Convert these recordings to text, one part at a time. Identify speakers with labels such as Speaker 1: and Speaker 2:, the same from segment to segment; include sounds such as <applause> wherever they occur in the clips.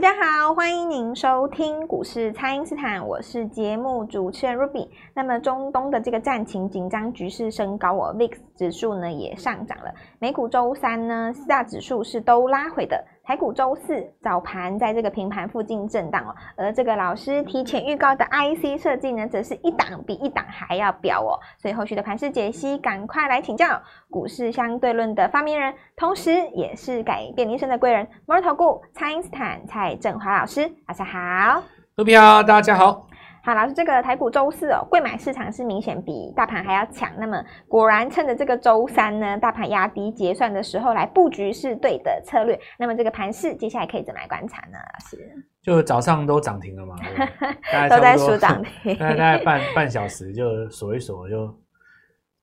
Speaker 1: 大家好，欢迎您收听股市蔡因斯坦，我是节目主持人 Ruby。那么中东的这个战情紧张，局势升高哦，VIX 指数呢也上涨了。美股周三呢四大指数是都拉回的。台股周四早盘在这个平盘附近震荡哦，而这个老师提前预告的 IC 设计呢，则是一档比一档还要飙哦。所以后续的盘势解析，赶快来请教股市相对论的发明人，同时也是改变民生的贵人——摩尔投顾蔡因斯坦蔡振华老师。大家好，
Speaker 2: 各位好，大家好。
Speaker 1: 好，老师，这个台股周四哦，柜买市场是明显比大盘还要强。那么果然趁着这个周三呢，大盘压低结算的时候来布局是对的策略。那么这个盘势接下来可以怎么来观察呢？老师，<laughs>
Speaker 2: 就早上都涨停了嘛，<laughs>
Speaker 1: 都在数涨停，
Speaker 2: 大概大概半半小时就锁一锁，就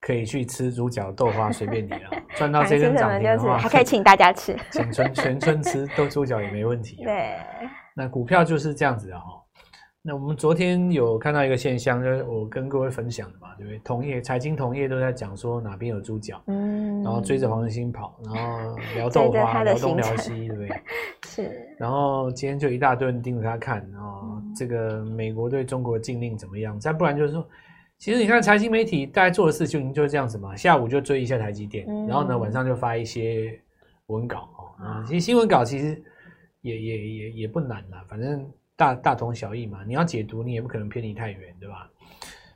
Speaker 2: 可以去吃猪脚豆花，随便你了。<laughs> 赚到这根涨停的话，
Speaker 1: 还可以请大家吃，
Speaker 2: 全村全村吃豆猪脚也没问题。
Speaker 1: 对，
Speaker 2: 那股票就是这样子的哈。那我们昨天有看到一个现象，就是我跟各位分享的嘛，对不对？同业、财经同业都在讲说哪边有猪脚，嗯，然后追着黄仁勋跑，然后聊 <laughs> 豆花，聊东聊西，对不对？<laughs>
Speaker 1: 是。
Speaker 2: 然后今天就一大堆人盯着他看，然后这个美国对中国的禁令怎么样？再不然就是说，其实你看财经媒体大家做的事情就是这样子嘛，下午就追一下台积电，嗯、然后呢晚上就发一些文稿啊，其实新闻稿其实也也也也不难啦，反正。大大同小异嘛，你要解读，你也不可能偏离太远，对吧？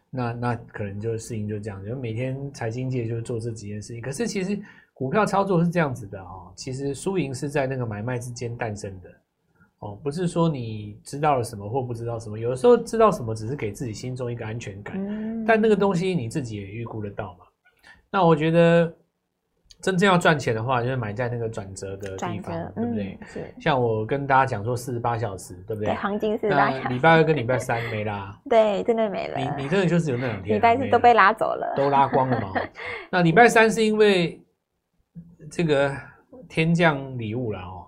Speaker 2: 那那可能就是事情就这样，就每天财经界就做这几件事情。可是其实股票操作是这样子的哦，其实输赢是在那个买卖之间诞生的哦，不是说你知道了什么或不知道什么，有的时候知道什么只是给自己心中一个安全感，但那个东西你自己也预估得到嘛。那我觉得。真正要赚钱的话，就是买在那个转折的地方，对不对？是。像我跟大家讲说，四十八小时，对不对？
Speaker 1: 黄金四十八小时。
Speaker 2: 礼拜二跟礼拜三没拉。<laughs>
Speaker 1: 对，真的没了。
Speaker 2: 你你真的就是有那两天。
Speaker 1: 礼拜四都被拉走了。
Speaker 2: 都拉光了嘛？<laughs> 那礼拜三是因为这个天降礼物了哦，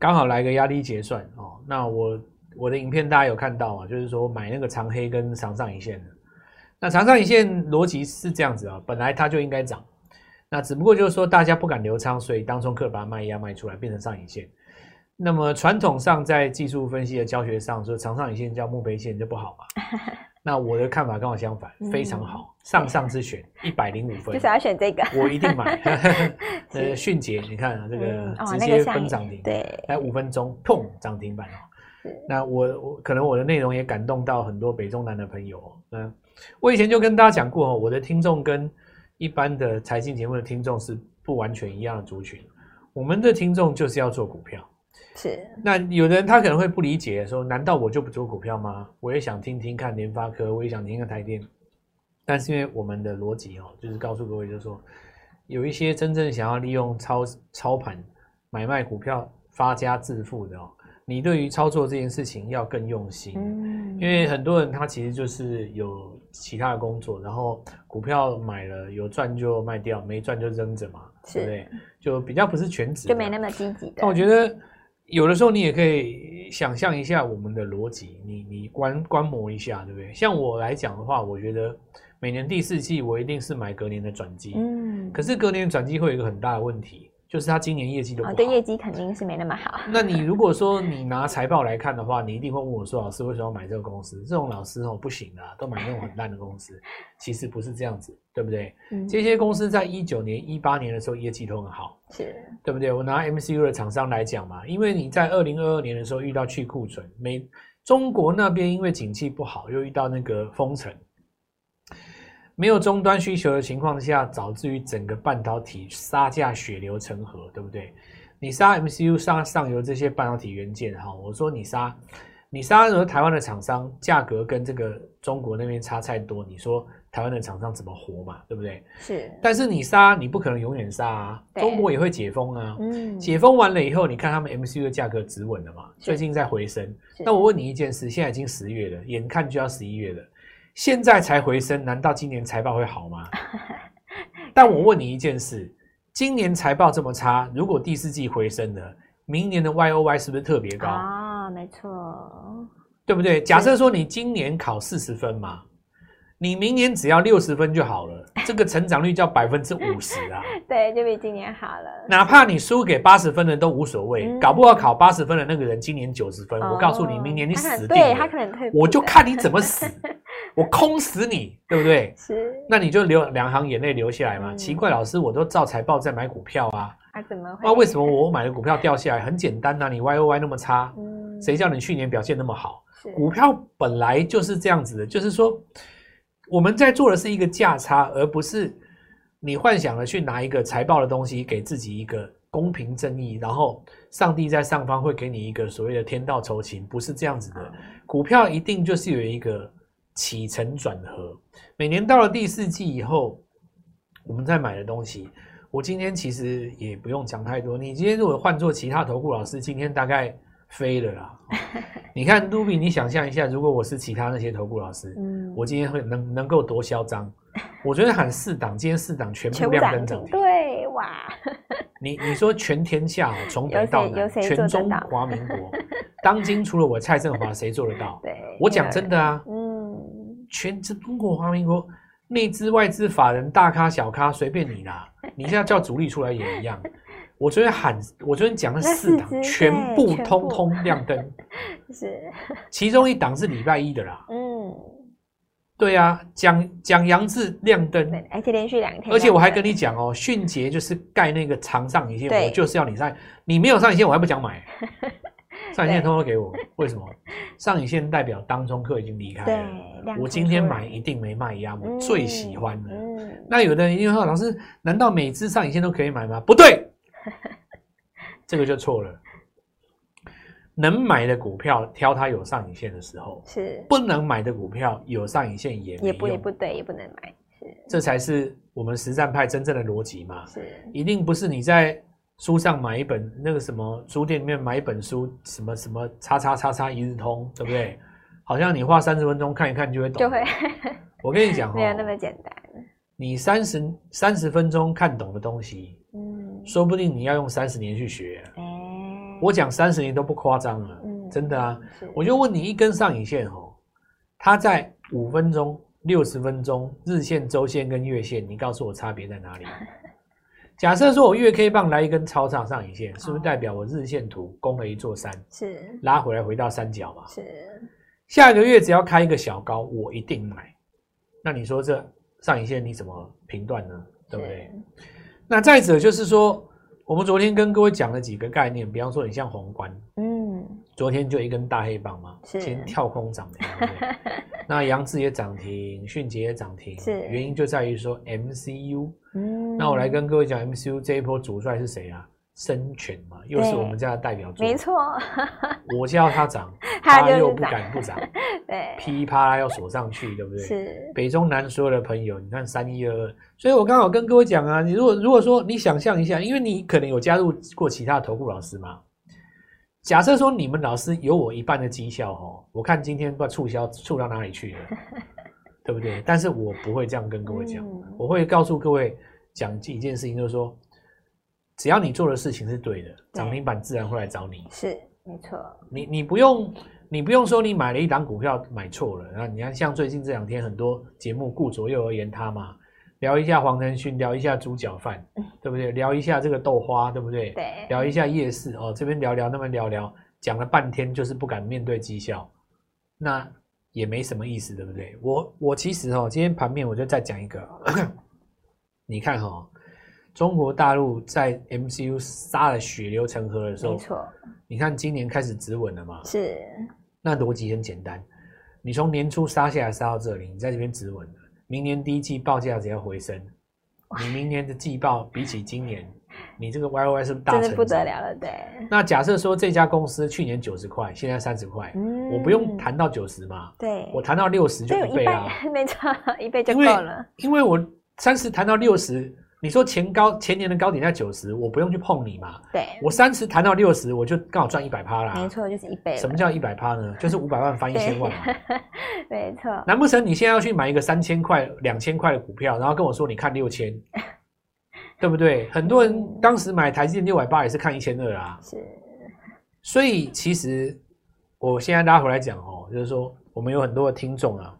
Speaker 2: 刚好来个压力结算哦。那我我的影片大家有看到啊，就是说买那个长黑跟长上影线的。那长上影线逻辑是这样子啊，本来它就应该涨。那只不过就是说，大家不敢留仓，所以当中客把它卖压卖出来，变成上影线。那么传统上在技术分析的教学上说，长上影线叫墓碑线就不好嘛。<laughs> 那我的看法刚好相反，非常好，上上之选，一百零五分，
Speaker 1: 就是要选这个，
Speaker 2: 我一定买。<laughs> 呃，迅捷，你看啊，这个直接分涨停，
Speaker 1: 对，
Speaker 2: 来五分钟，砰，涨停板哦。那我我可能我的内容也感动到很多北中南的朋友。嗯，我以前就跟大家讲过哦，我的听众跟一般的财经节目的听众是不完全一样的族群，我们的听众就是要做股票，
Speaker 1: 是。
Speaker 2: 那有的人他可能会不理解，说难道我就不做股票吗？我也想听听看联发科，我也想听听看台电，但是因为我们的逻辑哦，就是告诉各位，就是说有一些真正想要利用操操盘买卖股票发家致富的哦。你对于操作这件事情要更用心，嗯，因为很多人他其实就是有其他的工作，然后股票买了有赚就卖掉，没赚就扔着嘛，是对不对？就比较不是全职，
Speaker 1: 就没那么积极的。
Speaker 2: 那我觉得有的时候你也可以想象一下我们的逻辑，你你观观摩一下，对不对？像我来讲的话，我觉得每年第四季我一定是买隔年的转机，嗯，可是隔年转机会有一个很大的问题。就是他今年业绩都不好，
Speaker 1: 对业绩肯定是没那么好。<laughs>
Speaker 2: 那你如果说你拿财报来看的话，你一定会问我说：“老师，为什么要买这个公司？这种老师哦不行的，都买那种很烂的公司。<laughs> ”其实不是这样子，对不对？嗯、这些公司在一九年、一八年的时候业绩都很好，是，对不对？我拿 MCU 的厂商来讲嘛，因为你在二零二二年的时候遇到去库存，美中国那边因为景气不好，又遇到那个封城。没有终端需求的情况下，导致于整个半导体杀价血流成河，对不对？你杀 MCU 上上游这些半导体元件，哈，我说你杀，你杀和台湾的厂商价格跟这个中国那边差太多，你说台湾的厂商怎么活嘛？对不对？是。但是你杀，你不可能永远杀啊，中国也会解封啊。嗯。解封完了以后，你看他们 MCU 的价格止稳了嘛？最近在回升。那我问你一件事，现在已经十月了，眼看就要十一月了。现在才回升，难道今年财报会好吗？<laughs> 但我问你一件事：今年财报这么差，如果第四季回升了，明年的 Y O Y 是不是特别高
Speaker 1: 啊？没错，
Speaker 2: 对不对？假设说你今年考四十分嘛，你明年只要六十分就好了。<laughs> 这个成长率叫百分之五十啊。<laughs>
Speaker 1: 对，就比今年好了。
Speaker 2: 哪怕你输给八十分的都无所谓，嗯、搞不好考八十分的那个人今年九十分，哦、我告诉你，明年你死定了。
Speaker 1: 对，他可能退，
Speaker 2: 我就看你怎么死，我空死你，对不对？
Speaker 1: 是。
Speaker 2: 那你就流两行眼泪流下来嘛。嗯、奇怪，老师，我都照财报在买股票啊。
Speaker 1: 啊，怎么会？
Speaker 2: 那为什么我买的股票掉下来？很简单呐、啊，你 Y O Y 那么差，嗯，谁叫你去年表现那么好？股票本来就是这样子的，就是说我们在做的是一个价差，而不是你幻想的去拿一个财报的东西给自己一个公平正义，然后上帝在上方会给你一个所谓的天道酬勤，不是这样子的。嗯、股票一定就是有一个起承转合，每年到了第四季以后，我们在买的东西。我今天其实也不用讲太多。你今天如果换做其他投顾老师，今天大概飞了啦。<laughs> 你看，Ruby，你想象一下，如果我是其他那些投顾老师，嗯，我今天会能能够多嚣张？我觉得喊四档，今天四档全部亮灯涨停，
Speaker 1: 对哇？
Speaker 2: 你你说全天下从北到南，全中华民国，当今除了我蔡振华，谁做得到？对，我讲真的啊，嗯，全中国华民国。内资外资法人大咖小咖随便你啦，你现在叫主力出来也一样。我昨天喊，我昨天讲了四档，全部通通亮灯。<laughs> 是，其中一档是礼拜一的啦。<laughs> 嗯，对啊，讲讲杨志亮灯，
Speaker 1: 而且连续两天。
Speaker 2: 而且我还跟你讲哦，迅捷就是盖那个长上影线，我就是要你上，你没有上影线，我还不讲买。<laughs> <laughs> 上影线通通给我，为什么？上影线代表当中客已经离开了。我今天买一定没卖压，我最喜欢的。那有的人因为说，老师，难道每只上影线都可以买吗？不对，<laughs> 这个就错了。能买的股票挑它有上影线的时候，是不能买的股票有上影线也
Speaker 1: 也不也不对，也不能买，是
Speaker 2: 这才是我们实战派真正的逻辑嘛。是一定不是你在。书上买一本那个什么书店里面买一本书，什么什么叉叉叉叉一日通，对不对？<laughs> 好像你花三十分钟看一看就会懂。就会。我跟你讲哦，
Speaker 1: 没有那么简单。
Speaker 2: 你三十三十分钟看懂的东西，嗯，说不定你要用三十年去学。哎，我讲三十年都不夸张了，嗯，真的啊。我就问你一根上影线哦，它在五分钟、六十分钟、日线、周线跟月线，你告诉我差别在哪里？<laughs> 假设说我月 K 棒来一根超长上影线，是不是代表我日线图攻了一座山？是拉回来回到三角嘛？是下一个月只要开一个小高，我一定买。那你说这上影线你怎么评断呢？对不对？那再者就是说，我们昨天跟各位讲了几个概念，比方说你像宏观，嗯，昨天就一根大黑棒嘛，先跳空涨停，<laughs> 那杨志也涨停，迅捷也涨停，是原因就在于说 MCU。嗯，那我来跟各位讲，MCU 这一波主帅是谁啊？深全嘛，又是我们家的代表作。没错，<laughs> 我叫他涨，<laughs> 他又不敢不涨，对，噼啪啦要锁上去，对不对？是。北中南所有的朋友，你看三一二二，所以我刚好跟各位讲啊，你如果如果说你想象一下，因为你可能有加入过其他投顾老师嘛，假设说你们老师有我一半的绩效哦，我看今天不知道促销促到哪里去了。<laughs> 对不对？但是我不会这样跟各位讲，嗯、我会告诉各位讲一件事情，就是说，只要你做的事情是对的，涨停板自然会来找你。
Speaker 1: 是，没错。
Speaker 2: 你你不用你不用说你买了一档股票买错了，然后你看像最近这两天很多节目顾左右而言他嘛，聊一下黄仁勋，聊一下猪脚饭，嗯、对不对？聊一下这个豆花，对不对？对。聊一下夜市哦，这边聊聊，那边聊聊，讲了半天就是不敢面对绩效，那。也没什么意思，对不对？我我其实哦，今天盘面我就再讲一个，<clears throat> 你看哈、哦，中国大陆在 MCU 杀了血流成河的时候，没错。你看今年开始止稳了嘛？是。那逻辑很简单，你从年初杀下来杀到这里，你在这边止稳了，明年第一季报价只要回升，你明年的季报比起今年。<laughs> 你这个 Y O Y 是不是大成？真的
Speaker 1: 不得了了，对。
Speaker 2: 那假设说这家公司去年九十块，现在三十块，嗯，我不用谈到九十嘛？对，我谈到六十就一倍了，<laughs>
Speaker 1: 没错，一倍就够了。
Speaker 2: 因为我三十谈到六十，你说前高前年的高点在九十，我不用去碰你嘛？对，我三十谈到六十，我就刚好赚一百趴啦。
Speaker 1: 没错，就是一倍。
Speaker 2: 什么叫一百趴呢？就是五百万翻一千万嘛。<laughs>
Speaker 1: 没错。
Speaker 2: 难不成你现在要去买一个三千块、两千块的股票，然后跟我说你看六千？<laughs> 对不对？很多人当时买台积电六百八也是看一千二啊。是，所以其实我现在拉回来讲哦，就是说我们有很多的听众啊，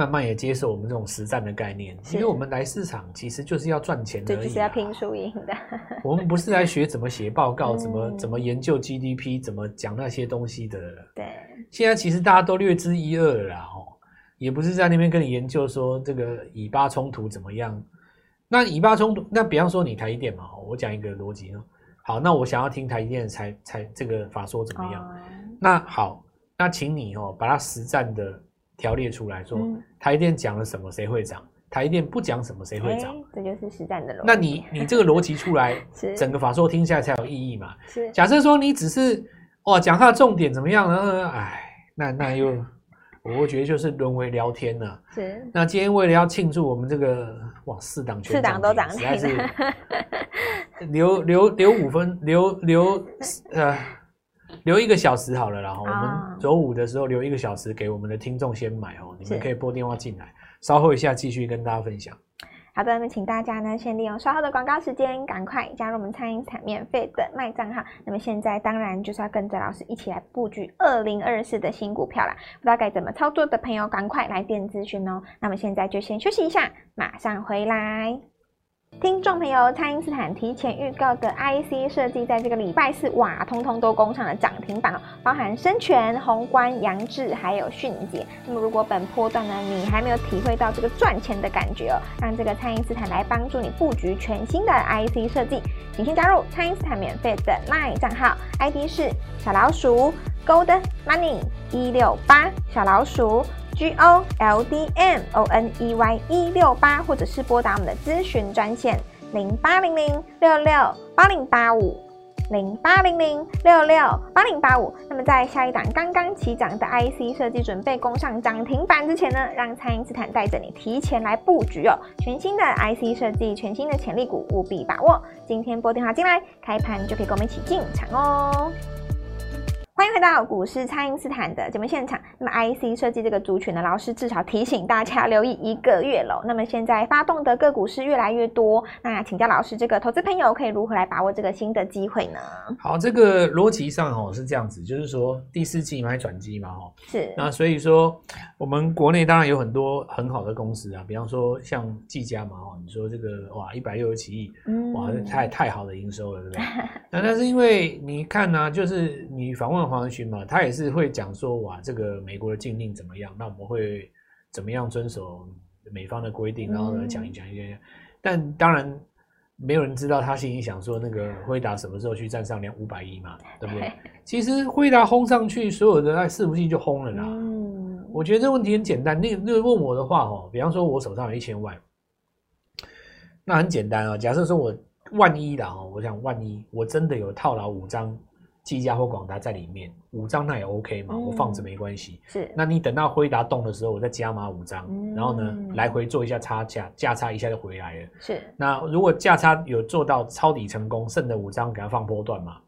Speaker 2: 慢慢也接受我们这种实战的概念，因为我们来市场其实就是要赚钱的，
Speaker 1: 就是要拼输赢的。<laughs>
Speaker 2: 我们不是来学怎么写报告、怎么怎么研究 GDP、怎么讲那些东西的。
Speaker 1: 对，
Speaker 2: 现在其实大家都略知一二了啦，哦，也不是在那边跟你研究说这个以巴冲突怎么样。那以巴冲突，那比方说你台积电嘛，我讲一个逻辑呢。好，那我想要听台积电才才这个法说怎么样？那好，那请你哦把它实战的。条列出来说，嗯、台电讲了什么，谁会涨？台电不讲什么，谁会涨？
Speaker 1: 这就是实战的逻辑。
Speaker 2: 那你你这个逻辑出来，<laughs> 整个法说听下来才有意义嘛？是。假设说你只是哦讲它的重点怎么样呢？哎，那那又 <laughs> 我会觉得就是沦为聊天了。是。那今天为了要庆祝我们这个哇四档全四档都涨，实在是留留留五分留留呃。留一个小时好了啦，然后我们周五的时候留一个小时给我们的听众先买哦，你们可以拨电话进来，稍后一下继续跟大家分享。
Speaker 1: 好的，那么请大家呢先利用稍后的广告时间，赶快加入我们蔡因斯坦免费的卖账号。那么现在当然就是要跟着老师一起来布局二零二四的新股票啦，不知道该怎么操作的朋友，赶快来电咨询哦。那么现在就先休息一下，马上回来。听众朋友，蔡因斯坦提前预告的 IC 设计，在这个礼拜四，哇，通通都攻上了涨停板哦，包含深全、宏观、杨志，还有迅捷。那么，如果本波段呢，你还没有体会到这个赚钱的感觉哦，让这个蔡因斯坦来帮助你布局全新的 IC 设计，请先加入蔡因斯坦免费的 LINE 账号，ID 是小老鼠 Gold Money 一六八，小老鼠。G O L D M O N E Y 一六八，或者是拨打我们的咨询专线零八零零六六八零八五零八零零六六八零八五。那么在下一档刚刚起涨的 IC 设计准备攻上涨停板之前呢，让蔡因斯坦带着你提前来布局哦，全新的 IC 设计，全新的潜力股，务必把握。今天拨电话进来，开盘就可以跟我们一起进场哦。欢迎回到股市，蔡因斯坦的节目现场。那么，IC 设计这个族群的老师至少提醒大家留意一个月喽。那么，现在发动的个股是越来越多。那请教老师，这个投资朋友可以如何来把握这个新的机会呢？
Speaker 2: 好，这个逻辑上哦是这样子，就是说第四季买转机嘛，哈，
Speaker 1: 是。
Speaker 2: 那所以说，我们国内当然有很多很好的公司啊，比方说像技嘉嘛，哈，你说这个哇一百六十七亿，嗯，哇，太太好的营收了，对不对？那但是因为你看呢、啊，就是你访问。黄仁勋嘛，他也是会讲说，哇，这个美国的禁令怎么样？那我们会怎么样遵守美方的规定？然后呢，讲一讲一些。但当然，没有人知道他心里想说，那个辉达什么时候去站上两五百亿嘛？对不对？其实辉达轰上去，所有的那伺服器就轰了啦。嗯，我觉得这问题很简单。那那个问我的话哦，比方说我手上有一千万，那很简单啊。假设说我万一的哦，我想万一我真的有套牢五张。技嘉或广达在里面五张，那也 OK 嘛，我放着没关系。是，那你等到辉达动的时候，我再加码五张，然后呢，来回做一下差价，价差一下就回来了。是，那如果价差有做到抄底成功，剩的五张给它放波段嘛。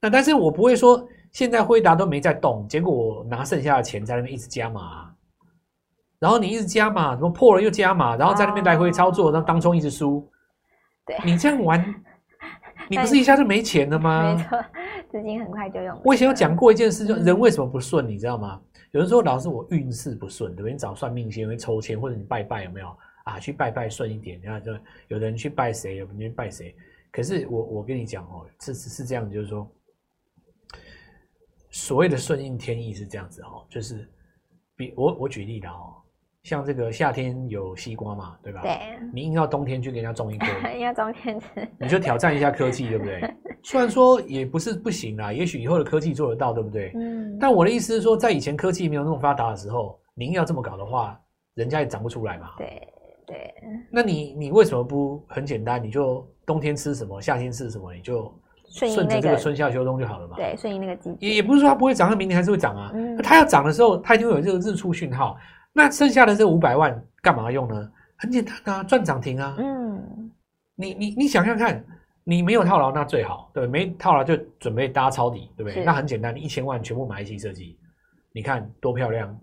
Speaker 2: 那但是我不会说现在辉达都没在动，结果我拿剩下的钱在那边一直加码，然后你一直加码，怎么破了又加码，然后在那边来回操作，让当中一直输。对，你这样玩。<laughs> 你不是一下就没钱了吗？没错，
Speaker 1: 资金很快就用。
Speaker 2: 我以前有讲过一件事，就人为什么不顺，你知道吗？有人说老师我运势不顺，对不对？你找算命先会抽签，或者你拜拜有没有啊？去拜拜顺一点，然后就有的人去拜谁，有的人去拜谁。可是我我跟你讲哦，是是是这样子，就是说，所谓的顺应天意是这样子哦，就是比我我举例的哦。像这个夏天有西瓜嘛，对吧？对。你硬要冬天去给人家种一颗，<laughs>
Speaker 1: 要冬天吃，
Speaker 2: 你就挑战一下科技，对不对？虽然说也不是不行啦，也许以后的科技做得到，对不对？嗯。但我的意思是说，在以前科技没有那么发达的时候，你硬要这么搞的话，人家也长不出来嘛。
Speaker 1: 对对。
Speaker 2: 那你你为什么不很简单？你就冬天吃什么，夏天吃什么，你就顺着这个春夏秋冬就好了嘛。
Speaker 1: 对，顺应那个季节。
Speaker 2: 也也不是说它不会涨，它明年还是会涨啊。嗯。它要涨的时候，它一定会有这个日出讯号。那剩下的这五百万干嘛用呢？很简单啊，赚涨停啊。嗯，你你你想想看，你没有套牢那最好，对，没套牢就准备搭抄底，对不对？那很简单，你一千万全部买一期设计，你看多漂亮。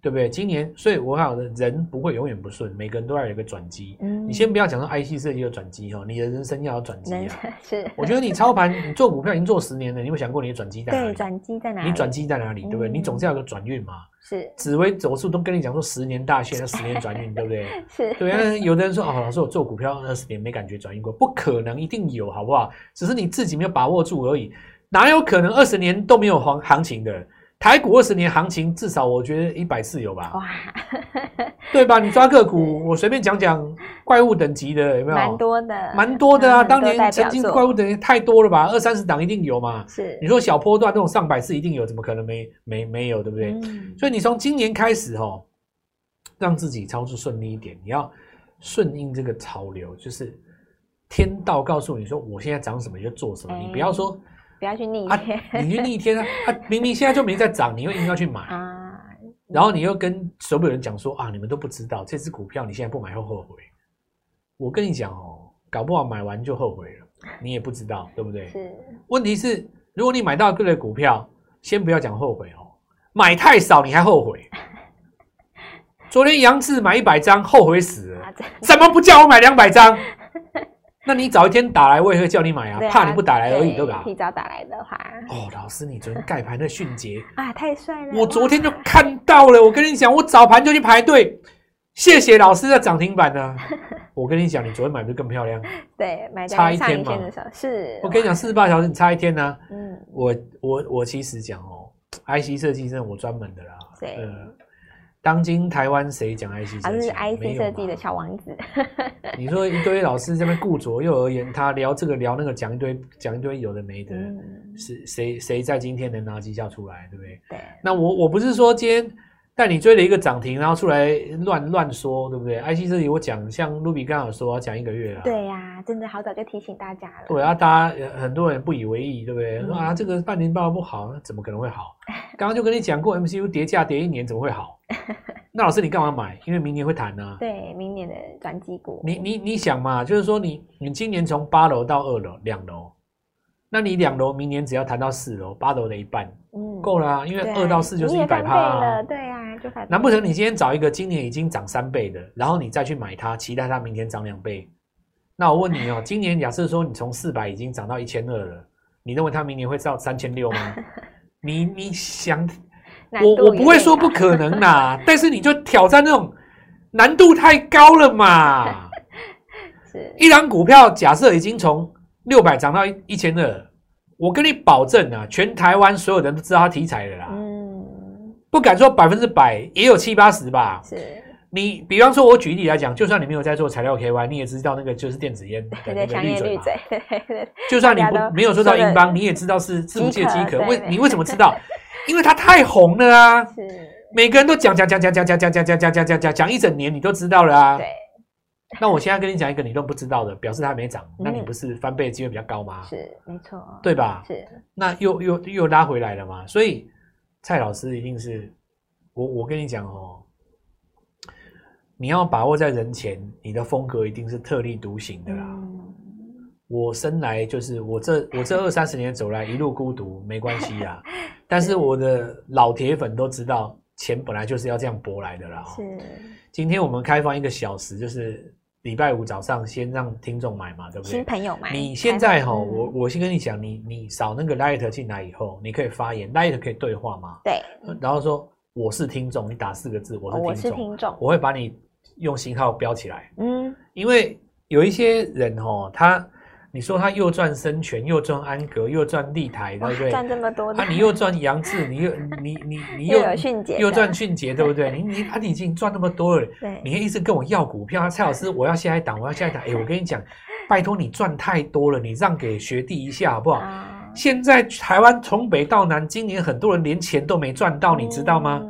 Speaker 2: 对不对？今年，所以我讲的人不会永远不顺，每个人都要有一个转机。嗯，你先不要讲说 IC 设计有转机哈，你的人生要有转机啊。
Speaker 1: 是，
Speaker 2: 我觉得你操盘，你做股票已经做十年了，你有想过你的转机在哪里？
Speaker 1: 对，转机在哪里？
Speaker 2: 你转机在哪里？对不对？你总是要有个转运嘛。
Speaker 1: 是，
Speaker 2: 紫微斗数都跟你讲说十年大限，十年转运，对不对？<laughs>
Speaker 1: 是，
Speaker 2: 对啊。有的人说哦，老师我做股票二十年没感觉转运过，不可能，一定有，好不好？只是你自己没有把握住而已，哪有可能二十年都没有行行情的？台股二十年行情，至少我觉得一百次有吧？哇，<laughs> 对吧？你抓个股，我随便讲讲怪物等级的有没有？
Speaker 1: 蛮多的，
Speaker 2: 蛮多的啊！当年曾经怪物等级太多了吧？二三十档一定有嘛？
Speaker 1: 是，
Speaker 2: 你说小波段那种上百次一定有，怎么可能没没没有？对不对？嗯、所以你从今年开始哦，让自己操作顺利一点，你要顺应这个潮流，就是天道告诉你说，我现在涨什么你就做什么，欸、你不要说。
Speaker 1: 不要去逆天，
Speaker 2: 啊，你去逆天啊！啊，明明现在就没在涨，你又硬要去买 <laughs> 啊！然后你又跟所有人讲说啊，你们都不知道这只股票你现在不买会后悔。我跟你讲哦，搞不好买完就后悔了，你也不知道，对不对？
Speaker 1: 是。
Speaker 2: 问题是，如果你买到各类股票，先不要讲后悔哦，买太少你还后悔。昨天杨志买一百张，后悔死了，怎么不叫我买两百张？<laughs> 那你早一天打来，我也会叫你买啊，啊怕你不打来而已，对吧？
Speaker 1: 提早打来的话，
Speaker 2: 哦，老师，你昨天盖盘的迅捷
Speaker 1: 啊，太帅了！
Speaker 2: 我昨天就看到了，我跟你讲，我早盘就去排队，谢谢老师的涨停板呢。<laughs> 我跟你讲，你昨天买的更漂亮，
Speaker 1: 对，买
Speaker 2: 差一天嘛，
Speaker 1: 是。
Speaker 2: 我跟你讲，四十八小时你差一天呢、啊。嗯，我我我其实讲哦，IC 设计真的我专门的啦，对。呃当今台湾谁讲 IC 设计？
Speaker 1: 还是 IC 设计的小王子。<laughs>
Speaker 2: 你说一堆老师这边顾左右而言他聊这个聊那个，讲一堆讲一堆有的没的，嗯、是谁谁在今天能拿绩效出来，对不对？
Speaker 1: 对。
Speaker 2: 那我我不是说今天带你追了一个涨停，然后出来乱乱说，对不对？IC 设计我讲，像 Ruby 刚好说讲一个月了。
Speaker 1: 对呀、啊，真的好早就提醒大家了。
Speaker 2: 对啊，大家很多人不以为意，对不对？啊，这个半年报不好，那怎么可能会好？<laughs> 刚刚就跟你讲过，MCU 跌价跌一年怎么会好？<laughs> 那老师你干嘛买？因为明年会谈呢、啊。
Speaker 1: 对，明年的转机股。
Speaker 2: 你你你想嘛，就是说你你今年从八楼到二楼两楼，那你两楼明年只要谈到四楼，八楼的一半，嗯，够了啊。因为二到四就是一百趴啊。
Speaker 1: 对
Speaker 2: 难不成你今天找一个今年已经涨三倍的，然后你再去买它，期待它明天涨两倍？那我问你哦，今年假设说你从四百已经涨到一千二了，你认为它明年会到三千六吗？<laughs> 你你想？我我不会说不可能 <laughs> 啦，但是你就挑战那种难度太高了嘛。<laughs> 一档股票假设已经从六百涨到一千二，我跟你保证啊，全台湾所有人都知道它题材的啦。嗯，不敢说百分之百，也有七八十吧。是，你比方说，我举例来讲，就算你没有在做材料 KY，你也知道那个就是电子烟的那个绿嘴嘛。<laughs> 就算你不没有做到英邦，你也知道是自无界饥渴。为你为什么知道？<laughs> 因为它太红了啊！是，每个人都讲讲讲讲讲讲讲讲讲讲讲讲讲讲一整年，你都知道了啊。对。那我现在跟你讲一个你都不知道的，表示它没涨，那你不是翻倍的机会比较高吗？
Speaker 1: 是，没错。
Speaker 2: 对吧？
Speaker 1: 是。
Speaker 2: 那又又又拉回来了嘛？所以蔡老师一定是我我跟你讲哦，你要把握在人前，你的风格一定是特立独行的啦。我生来就是我这我这二三十年走来一路孤独，没关系呀。<laughs> 但是我的老铁粉都知道，钱本来就是要这样博来的啦。是。今天我们开放一个小时，就是礼拜五早上先让听众买嘛，对不对？
Speaker 1: 新朋友买。
Speaker 2: 你现在哈，我我先跟你讲，你你扫那个 Light 进来以后，你可以发言，Light 可以对话吗？
Speaker 1: 对。
Speaker 2: 然后说我是听众，你打四个字，我是听众。
Speaker 1: 我是听众。
Speaker 2: 我会把你用星号标起来。嗯。因为有一些人哈，他。你说他又赚生权，又赚安格，又赚立台，对不对？
Speaker 1: 赚这么多，
Speaker 2: 啊，你又赚杨志，你又你你 <laughs> 你又
Speaker 1: 迅捷，
Speaker 2: 又赚迅捷，<laughs> 对不对？你你他已经赚那么多了，对，你还一直跟我要股票，蔡老师，我要下一档，我要下一档。哎，我跟你讲，拜托你赚太多了，你让给学弟一下好不好？现在台湾从北到南，今年很多人连钱都没赚到，你知道吗？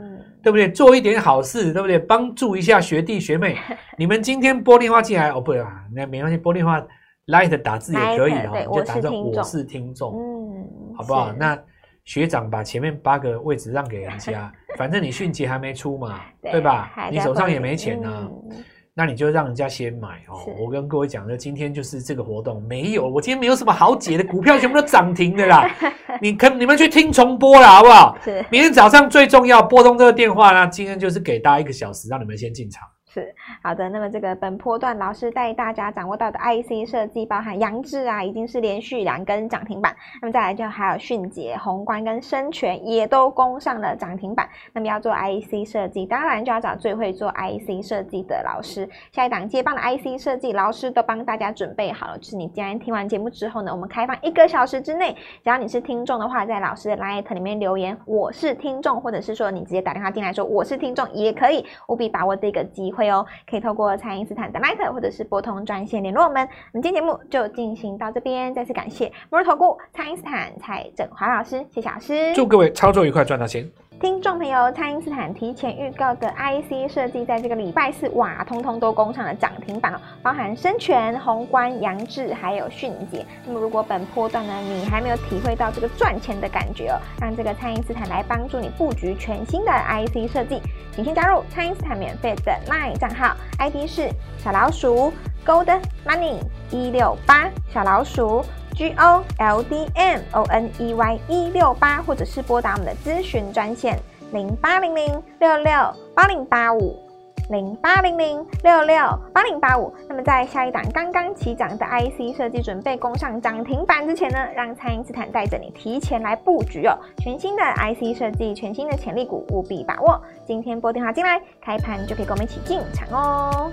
Speaker 2: 对不对？做一点好事，对不对？帮助一下学弟学妹。<laughs> 你们今天拨电话进来，哦，不啊，那没关系，拨电话。Light 打字也可以哈，你就打成我是听众，嗯，好不好？那学长把前面八个位置让给人家，<laughs> 反正你迅捷还没出嘛，<laughs> 对吧？你手上也没钱呢。那你就让人家先买哦。我跟各位讲的，今天就是这个活动没有，我今天没有什么好解的，股票全部都涨停的啦。<laughs> 你可你们去听重播啦，好不好？明天早上最重要，拨通这个电话啦。今天就是给大家一个小时，让你们先进场。
Speaker 1: 是好的，那么这个本波段老师带大家掌握到的 IC 设计，包含杨志啊，已经是连续两根涨停板。那么再来就还有迅捷、宏观跟生全也都攻上了涨停板。那么要做 IC 设计，当然就要找最会做 IC 设计的老师。下一档接棒的 IC 设计老师都帮大家准备好了，就是你今天听完节目之后呢，我们开放一个小时之内，只要你是听众的话，在老师的 LINE 里面留言我是听众，或者是说你直接打电话进来说我是听众也可以，务必把握这个机会哦，可以透过蔡因斯坦的麦克或者是拨通专线联络我们。我们今天节目就进行到这边，再次感谢摩尔投顾蔡因斯坦蔡振华老师，谢谢老师，
Speaker 2: 祝各位操作愉快，赚到钱。
Speaker 1: 听众朋友，蔡因斯坦提前预告的 IC 设计，在这个礼拜四，哇，通通都攻上了涨停板哦，包含生全、宏观、扬智，还有迅捷。那么，如果本波段呢，你还没有体会到这个赚钱的感觉哦，让这个蔡因斯坦来帮助你布局全新的 IC 设计，请先加入蔡因斯坦免费的 LINE 账号，ID 是小老鼠 Gold Money 一六八小老鼠。G O L D M O N E Y 一六八，或者是拨打我们的咨询专线零八零零六六八零八五零八零零六六八零八五。那么在下一档刚刚起涨的 IC 设计准备攻上涨停板之前呢，让蔡因斯坦带着你提前来布局哦，全新的 IC 设计，全新的潜力股，务必把握。今天拨电话进来，开盘就可以跟我们一起进场哦。